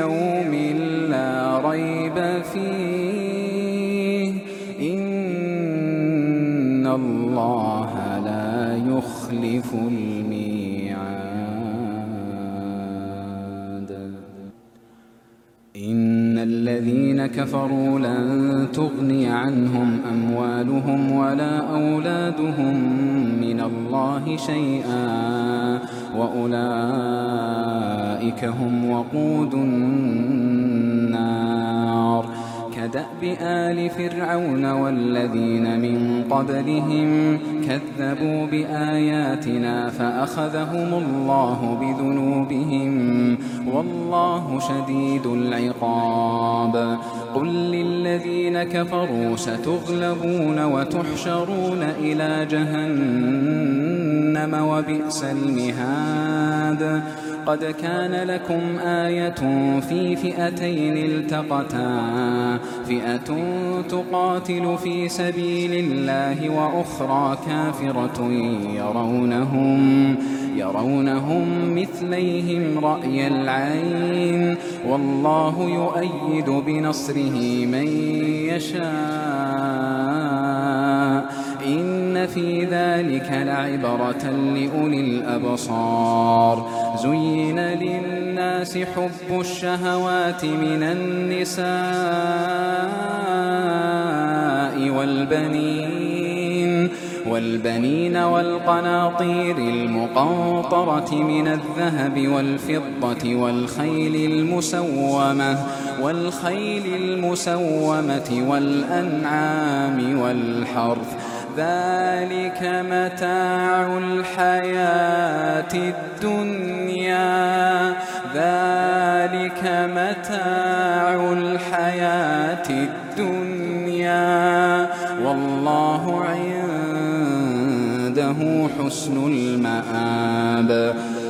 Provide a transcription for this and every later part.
ليوم لا ريب فيه. إن الله لا يخلف الذين كفروا لن تغني عنهم أموالهم ولا أولادهم من الله شيئا وأولئك هم وقود النار كدأب آل فرعون والذين من قبلهم كذبوا بآياتنا فأخذهم الله بذنوبهم والله شديد العقاب. قل للذين كفروا ستغلبون وتحشرون إلى جهنم وبئس المهاد. قد كان لكم آية في فئتين التقتا. فئة تقاتل في سبيل الله وأخرى كافرة يرونهم يرونهم مثليهم رأي العين. والله يؤيد بنصره من يشاء. إن في ذلك لعبرة لأولي الأبصار. زين للناس حب الشهوات من النساء والبنين والبنين والقناطير المقنطرة من الذهب والفضة والخيل المسومة والخيل المسومة والأنعام والحرث. ذلك متاع الحياة الدنيا. ذلك متاع الحياة الدنيا. والله عنده حسن المآب.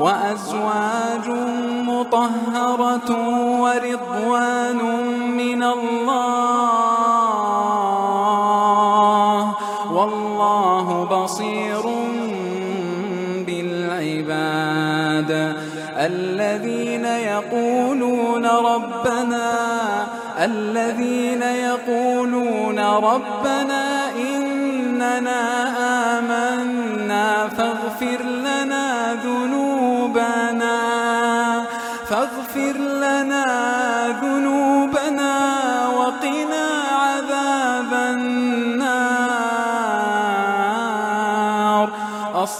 وأزواج مطهرة ورضوان من الله والله بصير بالعباد. الذين يقولون ربنا الذين يقولون ربنا إننا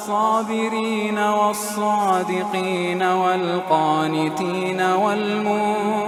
الصابرين والصادقين والقانتين والمنفقين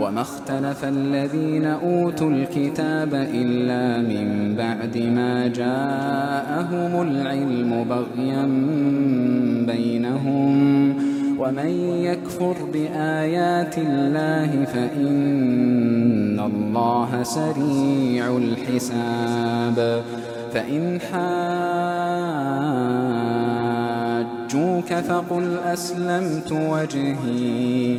وما اختلف الذين أوتوا الكتاب إلا من بعد ما جاءهم العلم بغيا بينهم. ومن يكفر بآيات الله فإن الله سريع الحساب. فإن حاجوك فقل أسلمت وجهي.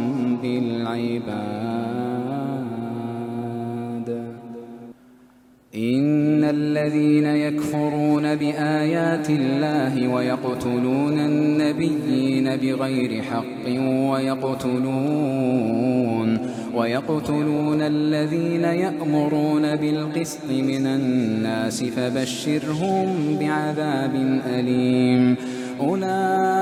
بالعباد إن الذين يكفرون بآيات الله ويقتلون النبيين بغير حق ويقتلون ويقتلون الذين يأمرون بالقسط من الناس فبشرهم بعذاب أليم. أولئك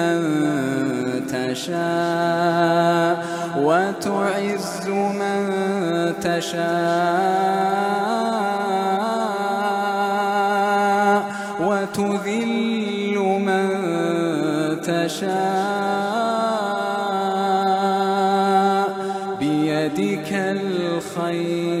تشاء تشاء وتعز من تشاء وتذل من تشاء بيدك الخير.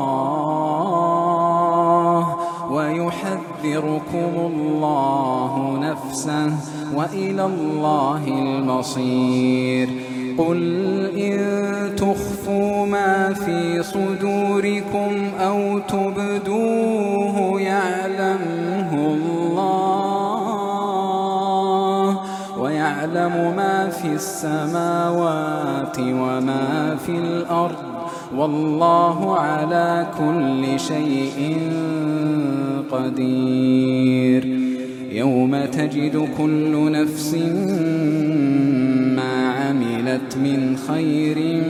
ويحذركم الله نفسه وإلى الله المصير. قل إن تخفوا ما في صدوركم أو تبدوه يعلمه الله ويعلم ما في السماوات وما في الأرض والله على كل شيء قدير. يوم تجد كل نفس ما عملت من خير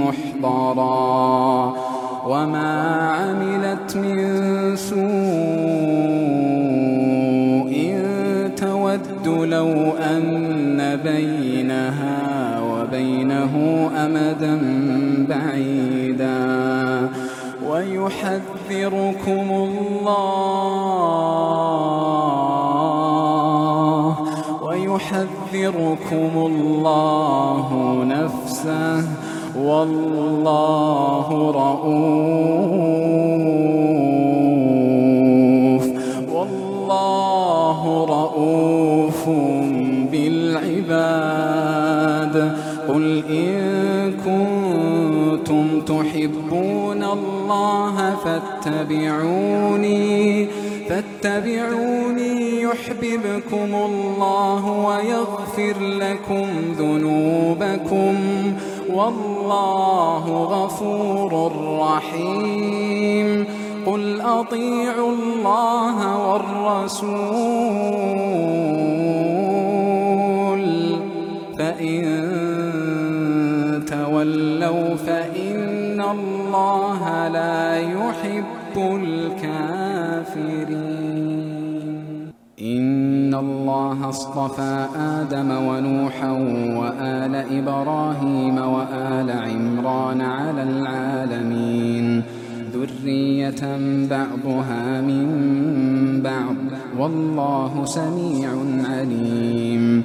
محضرا. وما عملت من سوء تود لو أن بينها وبينه أمدا بعيدا ويحذركم الله ويحذركم الله نفسه والله رؤوف والله رؤوف بالعباد قل إن كنتم تحبون الله فاتبعوني فاتبعوني يحببكم الله ويغفر لكم ذنوبكم. والله غفور رحيم. قل أطيعوا الله والرسول فإن فإن الله لا يحب الكافرين. إن الله اصطفى آدم ونوحا وآل إبراهيم وآل عمران على العالمين. ذرية بعضها من بعض. والله سميع عليم.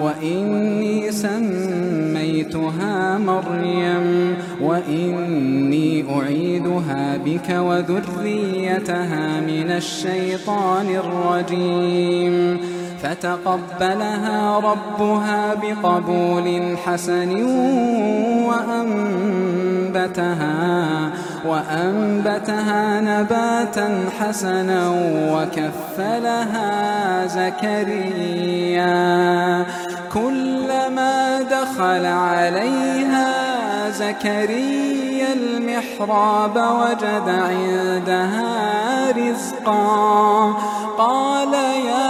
وإني سميتها مريم وإني أعيدها بك وذريتها من الشيطان الرجيم. فتقبلها ربها بقبول حسن وأنبتها وأنبتها نباتا حسنا وكفلها زكريا كلما دخل عليها زكريا المحراب وجد عندها رزقا قال يا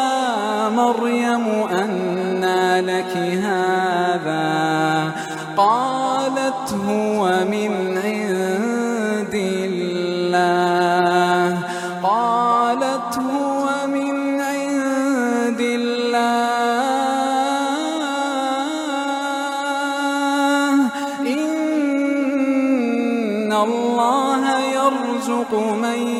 مريم أنى لك هذا؟ قالت هو من عند الله. قالت هو من عند الله. إن الله يرزق من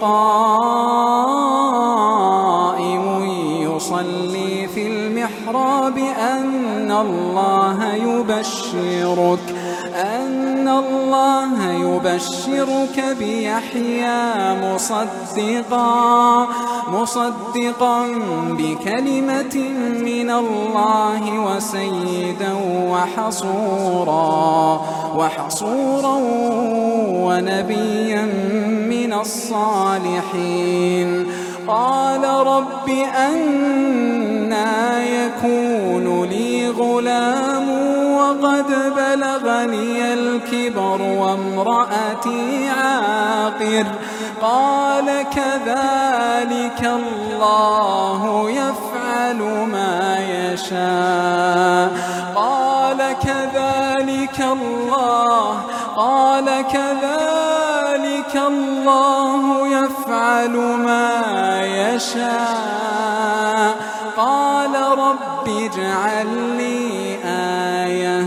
قائم يصلي في المحراب أن الله يبشرك أن الله يبشرك بيحيى مصدقا مصدقا بكلمة من الله وسيدا وحصورا وحصورا ونبيا من الصالحين. قال رب أنا يكون لي غلام وقد بلغني الكبر وامرأتي عاقر. قال كذلك الله يفعل ما يشاء. قال كذلك الله قال كذلك الله يفعل ما يشاء. قال رب اجعل لي آية.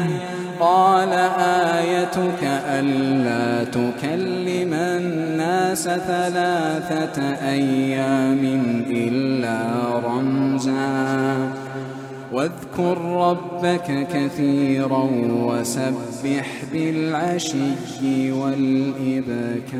قال آيتك ألا تكلم الناس ثلاثة أيام إلا رمزا. واذكر ربك كثيرا وسبح بالعشي والإبكار.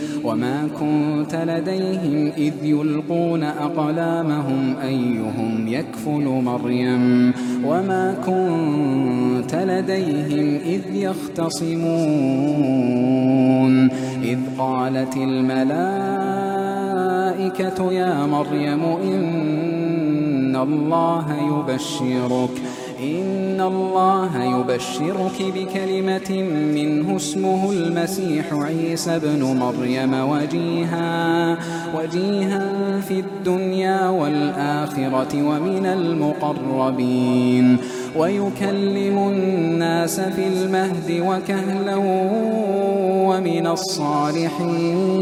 وما كنت لديهم إذ يلقون أقلامهم أيهم يكفل مريم وما كنت لديهم إذ يختصمون إذ قالت الملائكة يا مريم إن الله يبشرك إن الله يبشرك بكلمة منه اسمه المسيح عيسى ابن مريم وجيها وجيها في الدنيا والآخرة ومن المقربين. ويكلم الناس في المهد وكهلا ومن الصالحين.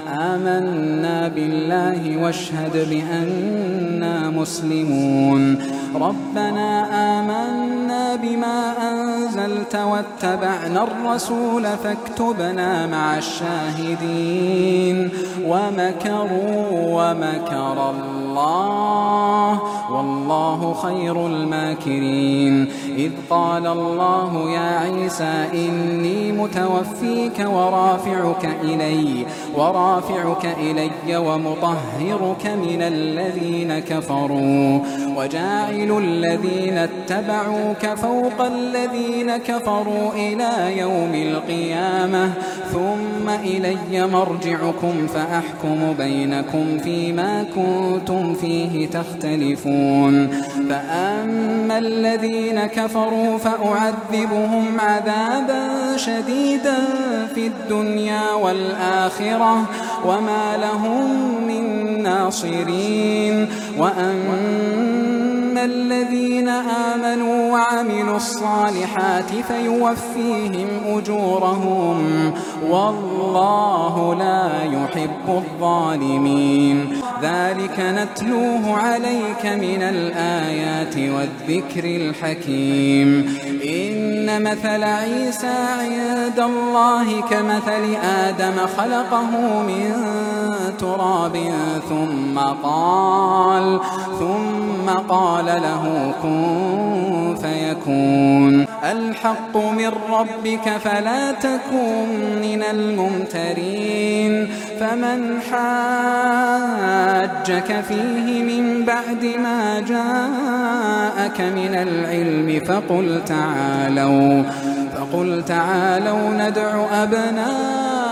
آمنا بالله واشهد بأننا مسلمون. ربنا آمنا بما أنزلت واتبعنا الرسول فاكتبنا مع الشاهدين ومكروا ومكر الله والله خير الماكرين. إذ قال الله يا عيسى إني متوفيك ورافعك إلي ورافعك إلي ومطهرك من الذين كفروا وجاعل الذين اتبعوك فوق الذين كفروا إلى يوم القيامة. ثم إلي مرجعكم فأحكم بينكم فيما كنتم فيه تختلفون. فأما الذين كفروا فأعذبهم عذابا شديدا في الدنيا والآخرة وما لهم من ناصرين. وأما الذين آمنوا وعملوا الصالحات فيوفيهم أجورهم والله لا يحب الظالمين. ذلك نتلوه عليك من الآيات والذكر الحكيم. إن مثل عيسى عند الله كمثل آدم خلقه من تراب ثم قال ثم قال له كن فيكون. الحق من ربك فلا تكن من الممترين. فمن حاجك فيه من بعد ما جاءك من العلم فقل تعالوا فقل تعالوا ندع أبناءنا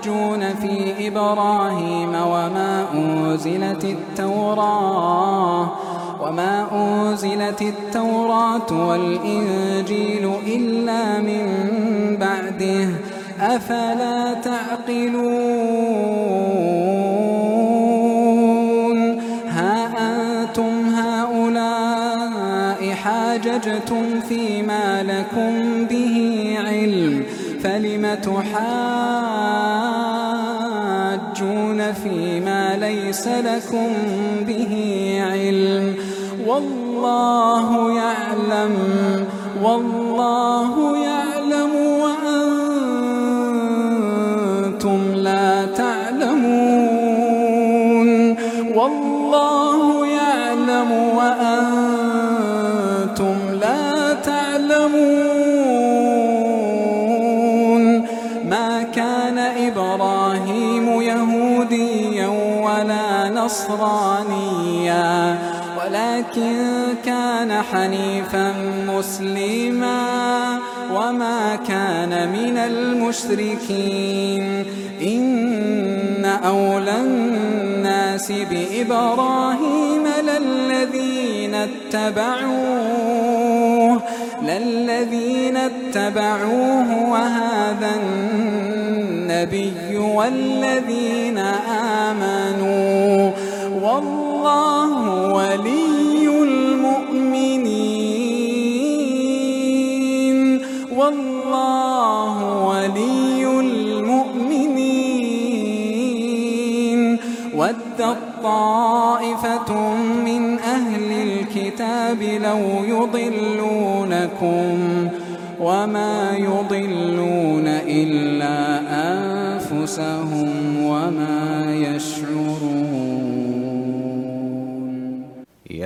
تحاجون في إبراهيم وما أنزلت التوراة وما أنزلت التوراة والإنجيل إلا من بعده أفلا تعقلون؟ ها أنتم هؤلاء حاججتم فيما لكم به علم فلم تحاجون فيما ليس لكم به علم والله يعلم والله يعلم نصرانيا ولكن كان حنيفا مسلما وما كان من المشركين. إن أولى الناس بإبراهيم للذين اتبعوه للذين اتبعوه وهذا النبي والذين آمنوا. والله ولي المؤمنين. والله ولي المؤمنين. ودت طائفة من أهل الكتاب لو يضلونكم وما يضلون إلا أنفسهم وما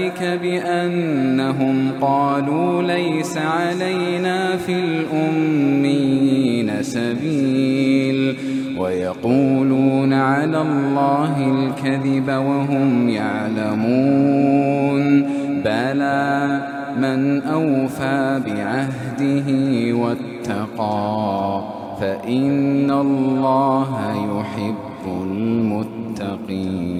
ذلك بأنهم قالوا ليس علينا في الأمين سبيل ويقولون على الله الكذب وهم يعلمون بلى من أوفى بعهده واتقى فإن الله يحب المتقين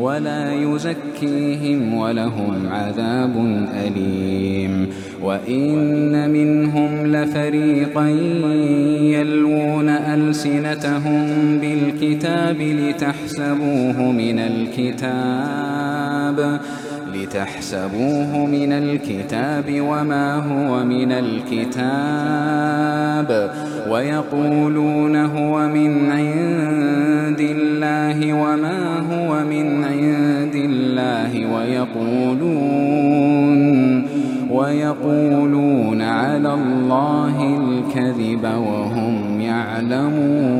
ولا يزكيهم ولهم عذاب أليم. وإن منهم لفريقا يلوون ألسنتهم بالكتاب لتحسبوه من الكتاب. لتحسبوه من الكتاب وما هو من الكتاب ويقولون هو من عند الله وما هو من عند الله ويقولون ويقولون على الله الكذب وهم يعلمون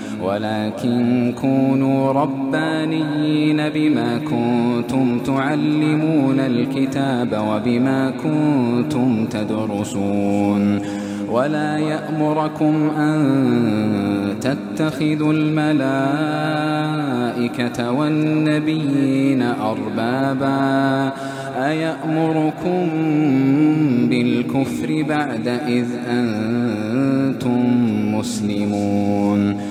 ولكن كونوا ربانيين بما كنتم تعلمون الكتاب وبما كنتم تدرسون. ولا يأمركم أن تتخذوا الملائكة والنبيين أربابا. أيأمركم بالكفر بعد إذ أنتم مسلمون؟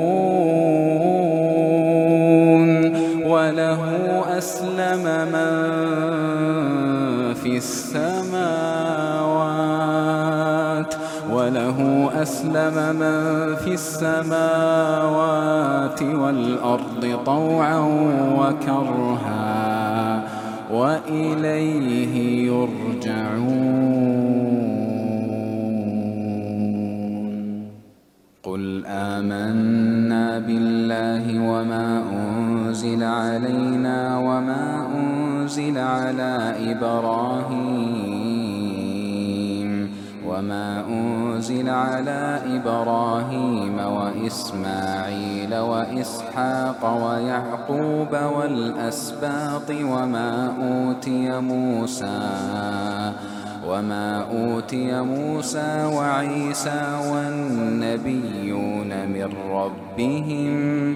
أسلم من في السماوات وله أسلم من في السماوات والأرض طوعا وكرها وإليه يرجعون. قل آمنا بالله وما أنزل علينا وما أنزل على إبراهيم وما أنزل على إبراهيم وإسماعيل وإسحاق ويعقوب والأسباط وما أوتي موسى وما أوتي موسى وعيسى والنبيون من ربهم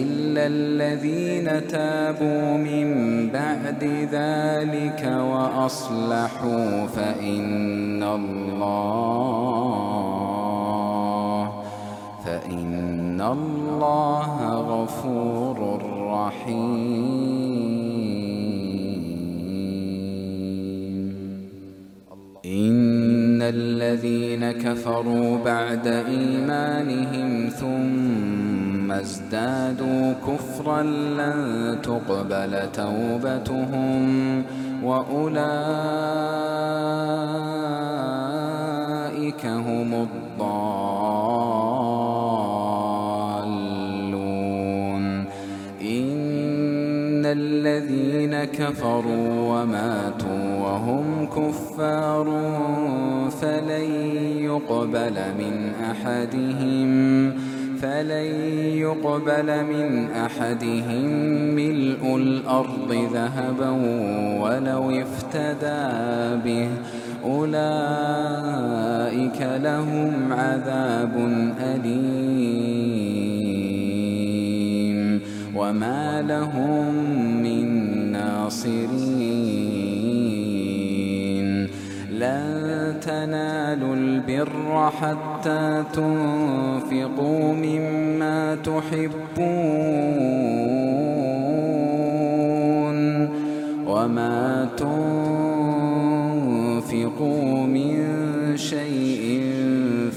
إلا الذين تابوا من بعد ذلك وأصلحوا فإن الله فإن الله غفور رحيم. إن الذين كفروا بعد إيمانهم ثم ازدادوا كفرا لن تقبل توبتهم وأولئك هم الضالون. إن الذين كفروا وماتوا وهم كفار فلن يقبل من أحدهم فلن يقبل من أحدهم ملء الأرض ذهبا ولو افتدى به أولئك لهم عذاب أليم وما لهم من ناصرين لن تنالوا البر حتى تنفقوا مما تحبون وما تنفقوا من شيء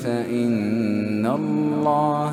فإن الله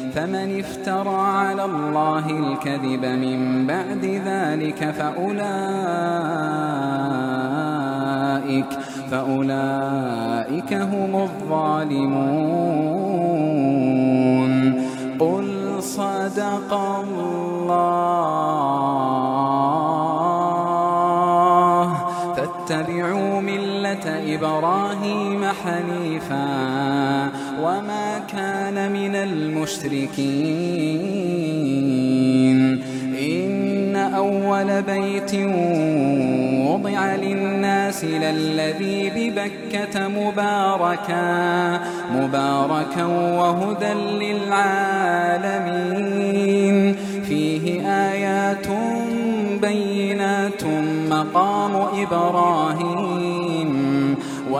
فمن افترى على الله الكذب من بعد ذلك فأولئك فأولئك هم الظالمون. قل صدق الله. فاتبعوا ملة إبراهيم حنيفا. وما كان من المشركين. إن أول بيت وضع للناس للذي ببكة مباركا مباركا وهدى للعالمين. فيه آيات بينات مقام إبراهيم.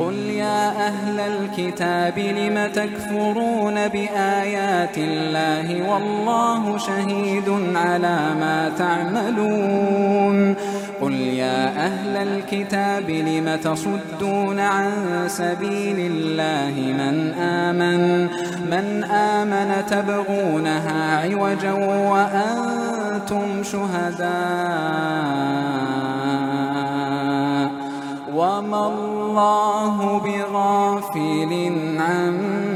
قل يا أهل الكتاب لم تكفرون بآيات الله والله شهيد على ما تعملون قل يا أهل الكتاب لم تصدون عن سبيل الله من آمن من آمن تبغونها عوجا وأنتم شهداء وما الله بغافل عما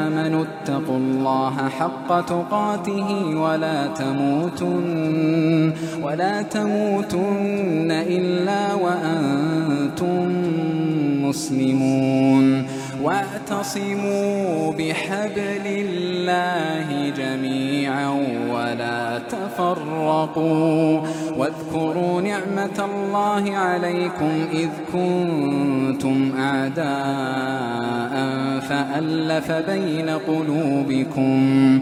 آمنوا اتقوا الله حق تقاته ولا تموتن ولا تموتن إلا وأنتم مسلمون. واعتصموا بحبل الله جميعا ولا تفرقوا. واذكروا نعمة الله عليكم إذ كنتم أعداء فألف بين قلوبكم.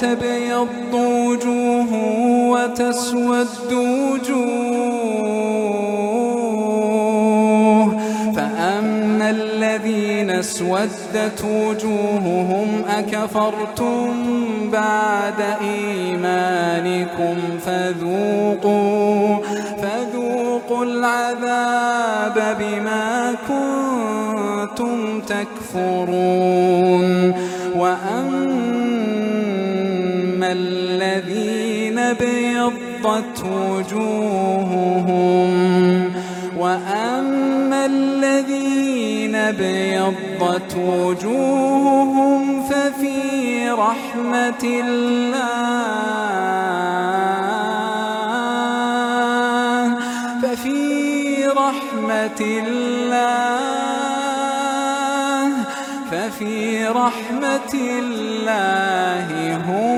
تبيض وجوه وتسود وجوه. فأما الذين اسودت وجوههم أكفرتم بعد إيمانكم فذوقوا فذوقوا العذاب بما كنتم تكفرون. وأما أبيضت وجوههم. وأما الذين أبيضت وجوههم ففي رحمة الله. ففي رحمة الله. ففي رحمة الله هم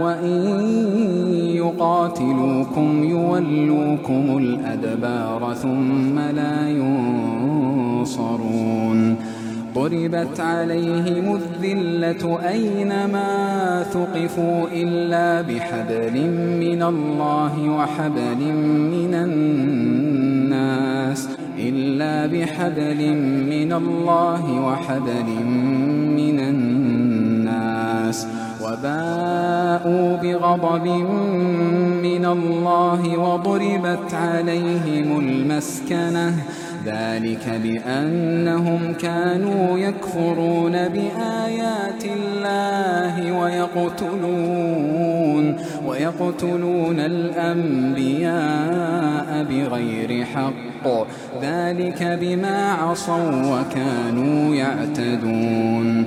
وإن يقاتلوكم يولوكم الأدبار ثم لا ينصرون ضربت عليهم الذلة أينما ثقفوا إلا بحبل من الله وحبل من الناس إلا بحبل من الله وحبل من الناس وباءوا بغضب من الله وضربت عليهم المسكنة. ذلك بأنهم كانوا يكفرون بآيات الله ويقتلون ويقتلون الأنبياء بغير حق. ذلك بما عصوا وكانوا يعتدون.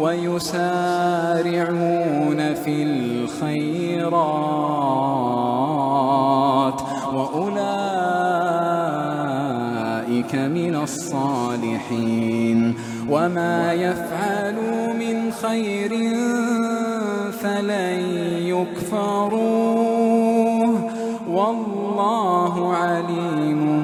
ويسارعون في الخيرات. وأولئك من الصالحين. وما يفعلوا من خير فلن يكفروه. والله عليم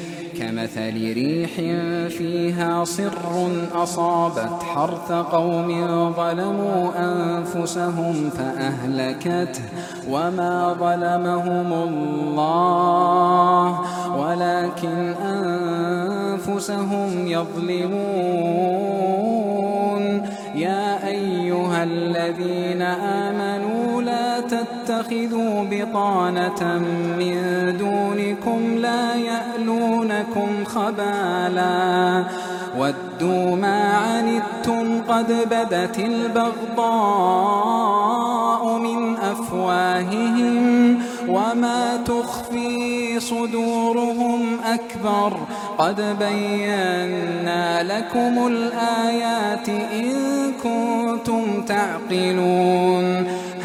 كمثل ريح فيها صر أصابت حرث قوم ظلموا أنفسهم فأهلكته وما ظلمهم الله ولكن أنفسهم يظلمون. يا أيها الذين آمنوا تتخذوا بطانة من دونكم لا يألونكم خبالا. ودوا ما عنتم قد بدت البغضاء من أفواههم وما تخفي صدورهم أكبر. قد بينا لكم الآيات إن كنتم تعقلون.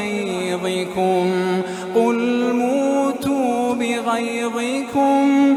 بغيظكم. قل موتوا بغيظكم.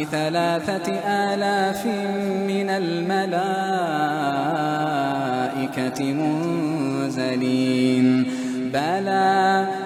بثلاثة آلاف من الملائكة منزلين. بلى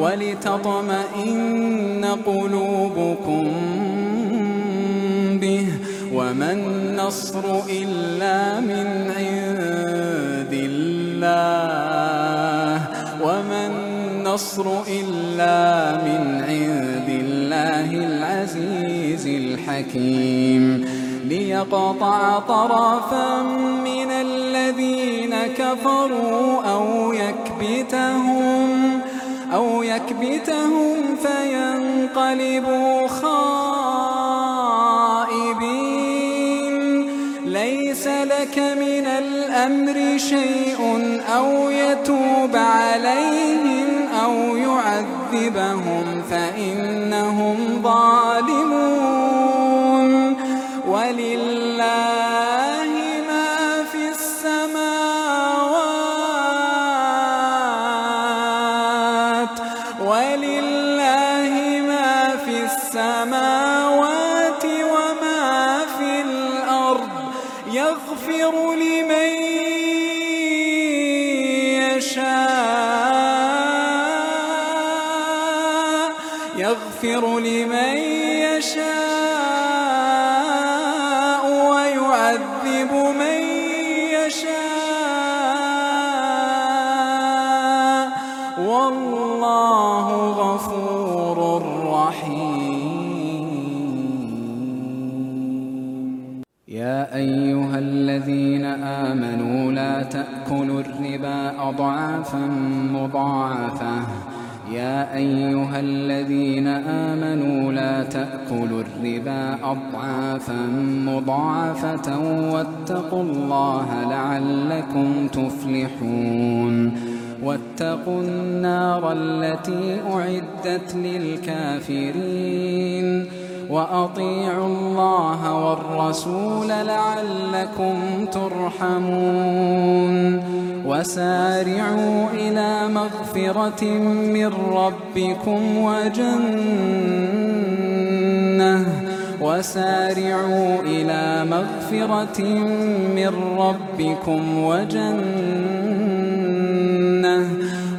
ولتطمئن قلوبكم به وما النصر إلا من عند الله وما النصر إلا من عند الله العزيز الحكيم ليقطع طرفا من الذين كفروا أو يكبتهم أو يكبتهم فينقلبوا خائبين. ليس لك من الأمر شيء أو يتوب عليهم أو يعذبهم فإنهم ظالمون. لمن يشاء يغفر لمن أضعافا مضاعفة. يا أيها الذين آمنوا لا تأكلوا الربا أضعافا مضاعفة واتقوا الله لعلكم تفلحون. واتقوا النار التي أعدت للكافرين. وأطيعوا الله والرسول لعلكم ترحمون. وسارعوا إلى مغفرة من ربكم وجنة. وسارعوا إلى مغفرة من ربكم وجنة.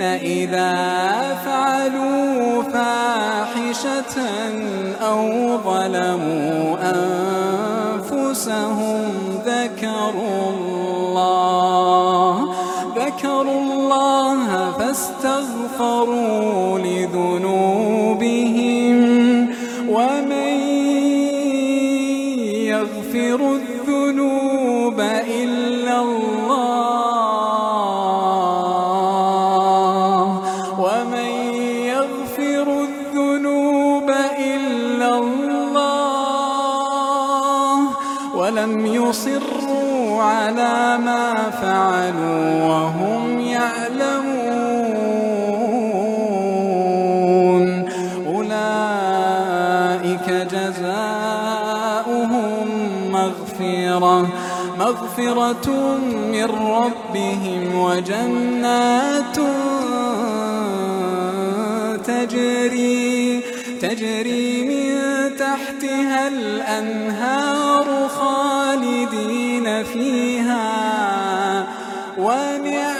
والذين إذا فعلوا فاحشة أو ظلموا أنفسهم ذكروا ولم يصروا على ما فعلوا وهم يعلمون أولئك جزاؤهم مغفرة مغفرة من ربهم وجنات تجري تجري من تحتها الأنهار فيها ونعم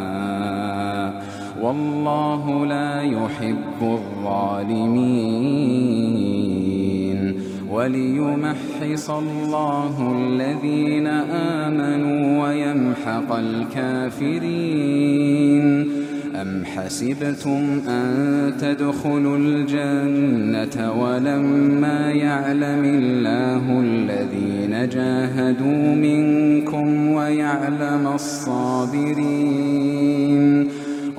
والله لا يحب الظالمين. وليمحص الله الذين آمنوا ويمحق الكافرين. أم حسبتم أن تدخلوا الجنة ولما يعلم الله الذين جاهدوا منكم ويعلم الصابرين؟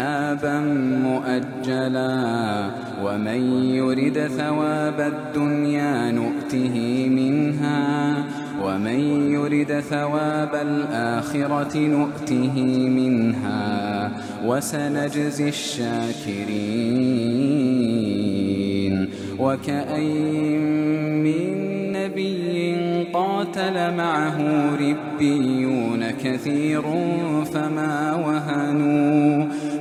كتابا مؤجلا ومن يرد ثواب الدنيا نؤته منها ومن يرد ثواب الآخرة نؤته منها وسنجزي الشاكرين وكأين من نبي قاتل معه ربيون كثير فما وهنوا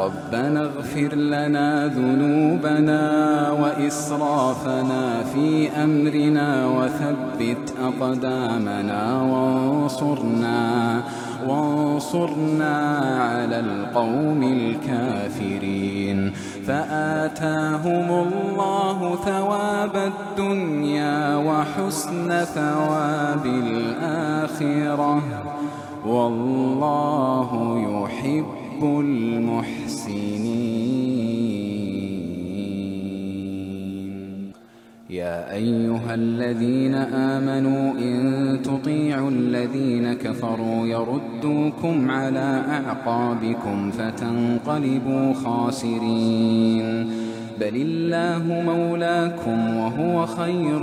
ربنا اغفر لنا ذنوبنا وإسرافنا في أمرنا وثبت أقدامنا وانصرنا وانصرنا على القوم الكافرين. فآتاهم الله ثواب الدنيا وحسن ثواب الآخرة. والله يحب المحسنين. يا أيها الذين آمنوا إن تطيعوا الذين كفروا يردوكم على أعقابكم فتنقلبوا خاسرين. بل الله مولاكم وهو خير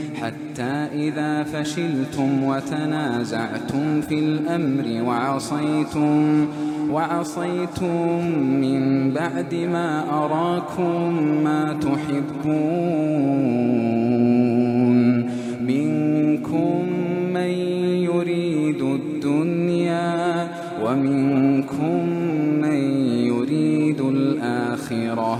حتى إذا فشلتم وتنازعتم في الأمر وعصيتم وعصيتم من بعد ما أراكم ما تحبون. منكم من يريد الدنيا ومنكم من يريد الآخرة.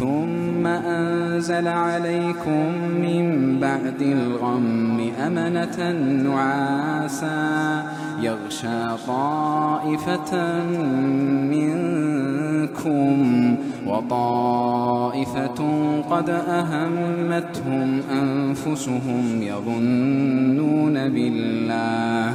ثم أنزل عليكم من بعد الغم أمنة نعاسا يغشى طائفة منكم وطائفة قد أهمتهم أنفسهم يظنون بالله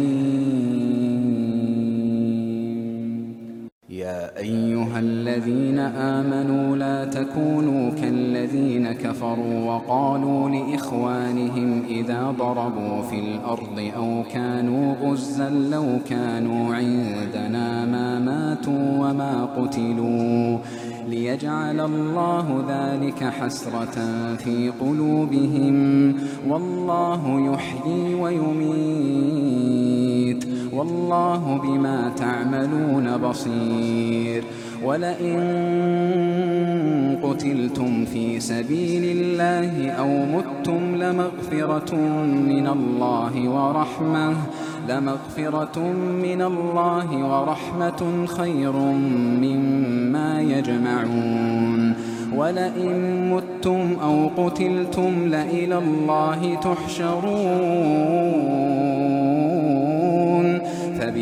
أيها الذين آمنوا لا تكونوا كالذين كفروا وقالوا لإخوانهم إذا ضربوا في الأرض أو كانوا غزا لو كانوا عندنا ما ماتوا وما قتلوا ليجعل الله ذلك حسرة في قلوبهم والله يحيي ويميت. والله بما تعملون بصير. ولئن قتلتم في سبيل الله أو متم لمغفرة من الله ورحمة لمغفرة من الله ورحمة خير مما يجمعون. ولئن متم أو قتلتم لإلى الله تحشرون.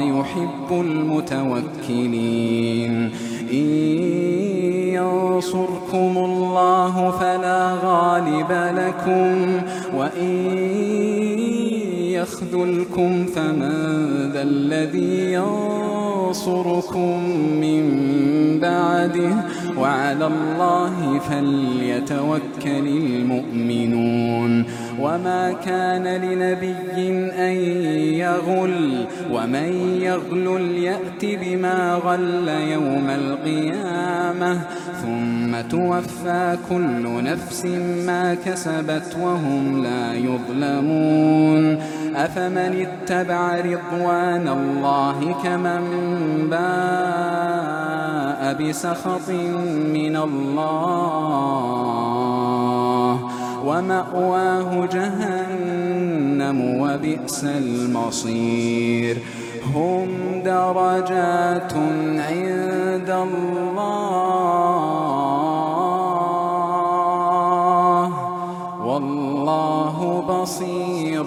يحب المتوكلين. إن ينصركم الله فلا غالب لكم وإن يخذلكم فمن ذا الذي ينصركم من بعده. وعلى الله فليتوكل المؤمنون. وما كان لنبي أن يغل ومن يغل يأت بما غل يوم القيامة ثم توفى كل نفس ما كسبت وهم لا يظلمون أفمن اتبع رضوان الله كمن باء بسخط من الله ومأواه جهنم وبئس المصير. هم درجات عند الله. والله بصير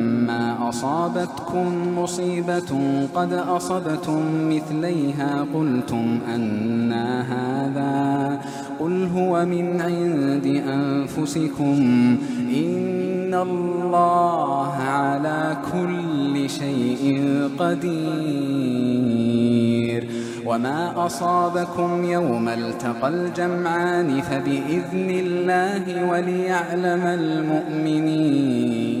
أصابتكم مصيبة قد أصبتم مثليها قلتم أنا هذا قل هو من عند أنفسكم إن الله على كل شيء قدير وما أصابكم يوم التقى الجمعان فبإذن الله وليعلم المؤمنين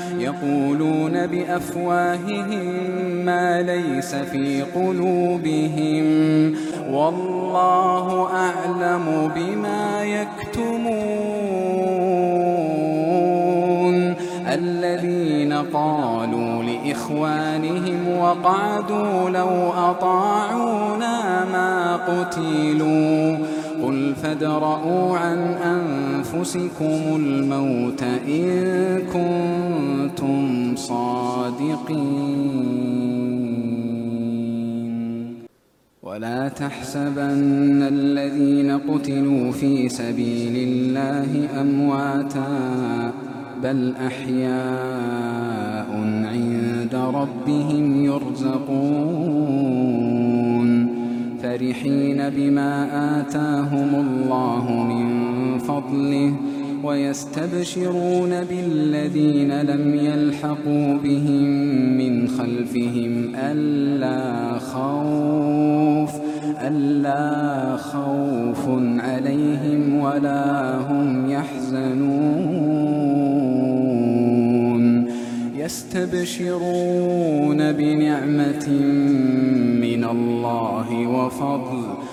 يقولون بأفواههم ما ليس في قلوبهم. والله أعلم بما يكتمون. الذين قالوا لإخوانهم وقعدوا لو أطاعونا ما قتلوا. قل فادرءوا عن أنفسكم الموت إن كنتم صادقين. ولا تحسبن الذين قتلوا في سبيل الله أمواتا بل أحياء عند ربهم يرزقون. فرحين بما آتاهم الله من فضله ويستبشرون بالذين لم يلحقوا بهم من خلفهم ألا خوف ألا خوف عليهم ولا هم يحزنون. يستبشرون بنعمة من الله وفضل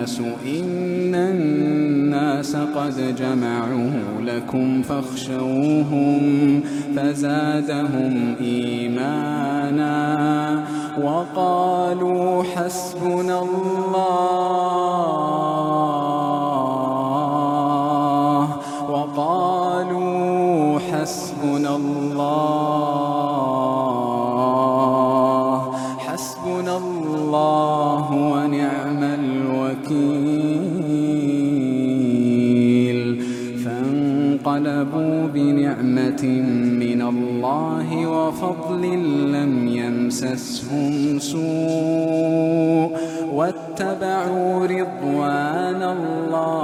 الناس إن الناس قد جمعوا لكم فاخشوهم فزادهم إيمانا وقالوا حسبنا الله من الله وفضل لم يمسسهم سوء واتبعوا رضوان الله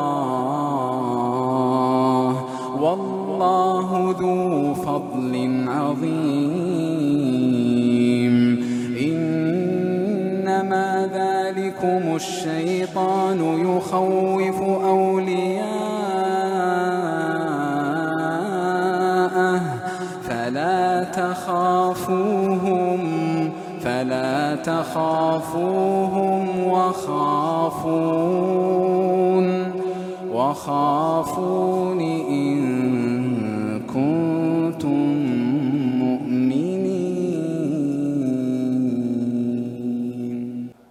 والله ذو فضل عظيم. إنما ذلكم الشيطان يخوف أولياءه تخافوهم فلا تخافوهم وخافون وخافون إن كنتم مؤمنين.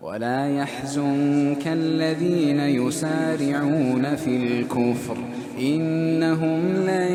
ولا يحزنك الذين يسارعون في الكفر إنهم لن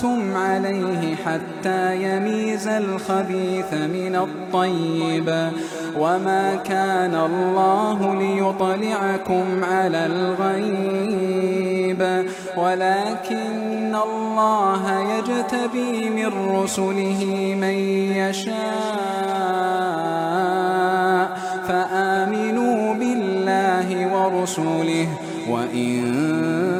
أنتم عليه حتى يميز الخبيث من الطيب. وما كان الله ليطلعكم على الغيب. ولكن الله يجتبي من رسله من يشاء. فآمنوا بالله ورسله. وإن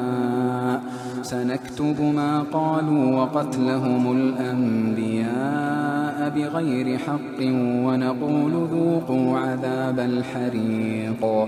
سنكتب ما قالوا وقتلهم الأنبياء بغير حق ونقول ذوقوا عذاب الحريق.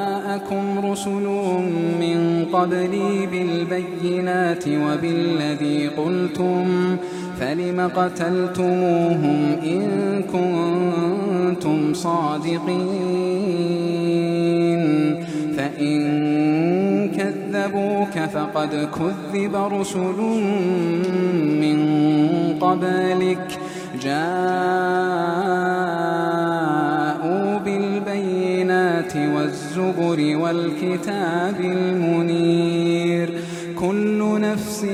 جاءكم رسل من قبلي بالبينات وبالذي قلتم فلم قتلتموهم إن كنتم صادقين؟ فإن كذبوك فقد كذب رسل من قبلك. بالبينات والزبر والكتاب المنير. كل نفس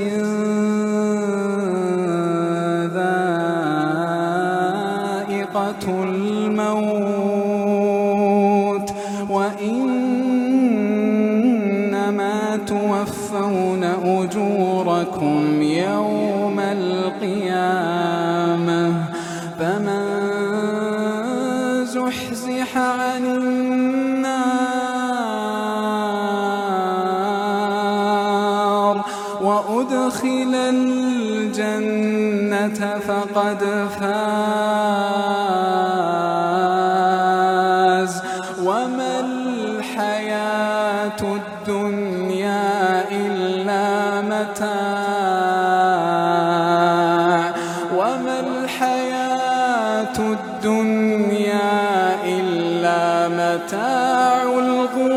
فقد فاز. وما الحياة الدنيا إلا متاع. وما الحياة الدنيا إلا متاع الغرور.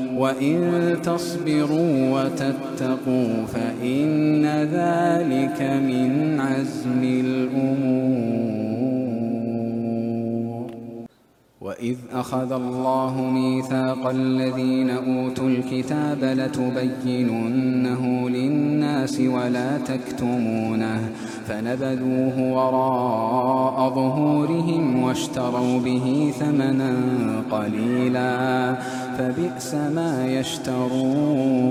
وإن تصبروا وتتقوا فإن ذلك من عزم الأمور وإذ أخذ الله ميثاق الذين أوتوا الكتاب لتبيننه للناس ولا تكتمونه فنبذوه وراء ظهورهم واشتروا به ثمنا قليلا. فبئس ما يشترون.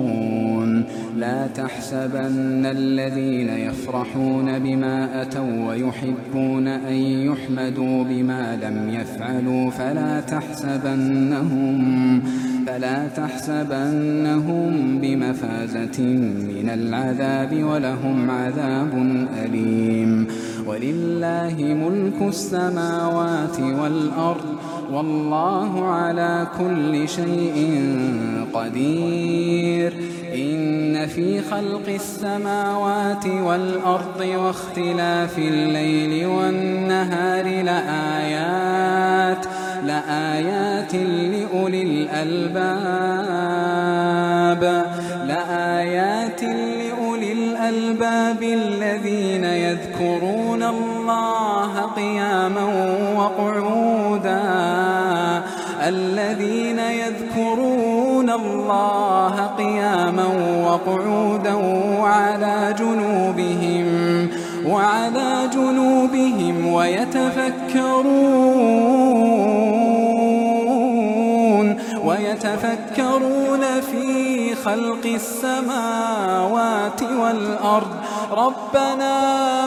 لا تحسبن الذين يفرحون بما أتوا ويحبون أن يحمدوا بما لم يفعلوا. فلا تحسبنهم فلا تحسبنهم بمفازة من العذاب ولهم عذاب أليم. ولله ملك السماوات والأرض والله على كل شيء قدير. إن في خلق السماوات والأرض واختلاف الليل والنهار لآيات لآيات لأولي الألباب لآيات لأولي الألباب الذين يذكرون الله قياما وقعودا الذين يذكرون الله قياما وقعودا وعلى جنوبهم وعلى جنوبهم ويتفكرون ويتفكرون في خلق السماوات والأرض. ربنا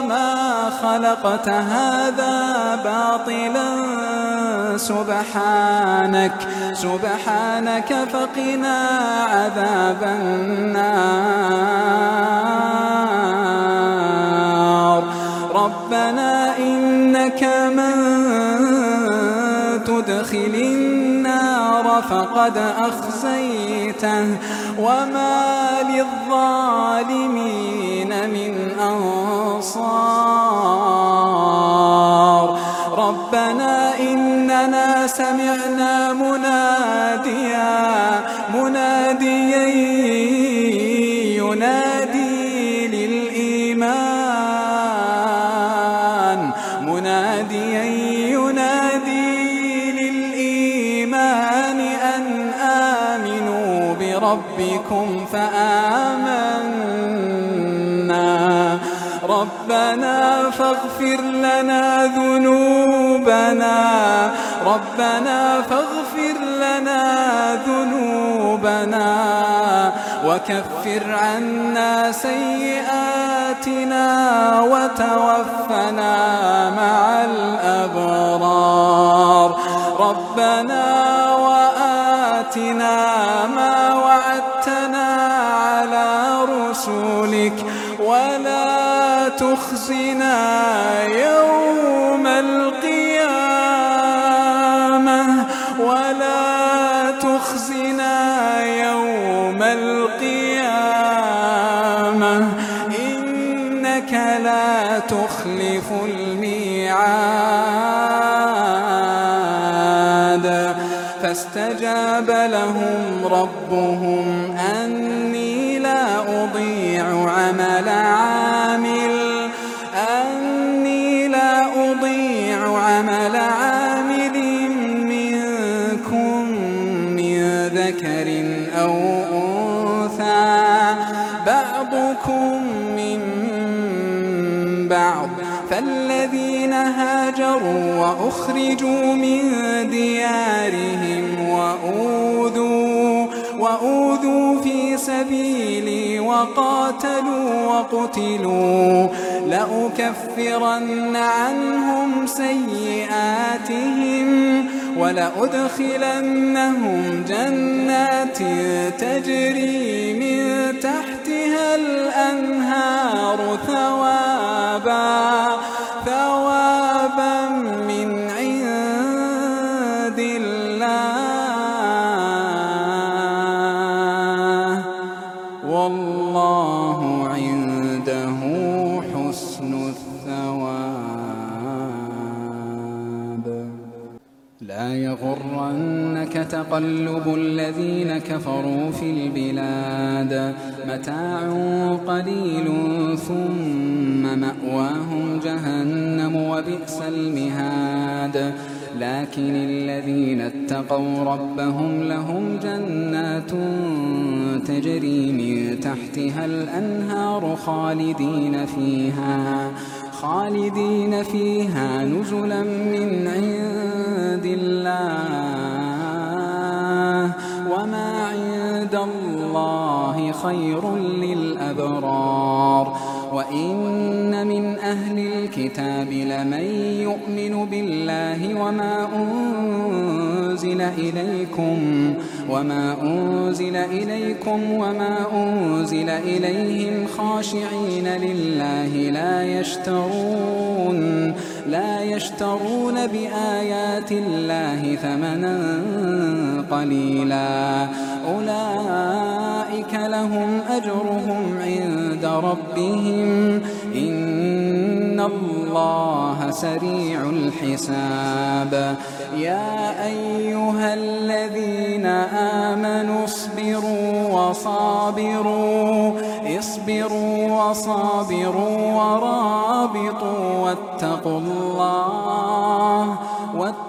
ما خلقت هذا باطلا. سبحانك سبحانك فقنا عذاب النار. ربنا إنك من تدخل النار فقد أخزيته. وما ربنا فاغفر لنا ذنوبنا وكفر عنا سيئاتنا وتوفنا مع الأبرار. ربنا وآتنا ما وعدتنا على رسلك ولا تخزنا يوم فاستجاب لهم ربهم أني لا أضيع عمل عامل أني لا أضيع عمل عامل منكم ذكر أو أنثى بعضكم من بعض فالذين هاجروا وأخرجوا من ديارهم سبيلي وقاتلوا وقتلوا لأكفرن عنهم سيئاتهم ولأدخلنهم جنات تجري من تحتها الأنهار ثوابا تقلب الذين كفروا في البلاد. متاع قليل ثم مأواهم جهنم وبئس المهاد. لكن الذين اتقوا ربهم لهم جنات تجري من تحتها الأنهار خالدين فيها. خالدين فيها نزلا من عند الله. وما عند الله خير للأبرار. وإن من أهل الكتاب لمن يؤمن بالله وما أنزل إليكم وما أنزل إليكم وما أنزل إليهم خاشعين لله لا يشترون لا يشترون بآيات الله ثمنا قليلا. أولئك لهم أجرهم عند ربهم. إن الله سريع الحساب. يا أيها الذين آمنوا اصبروا وصابروا. اصبروا وصابروا ورابطوا واتقوا الله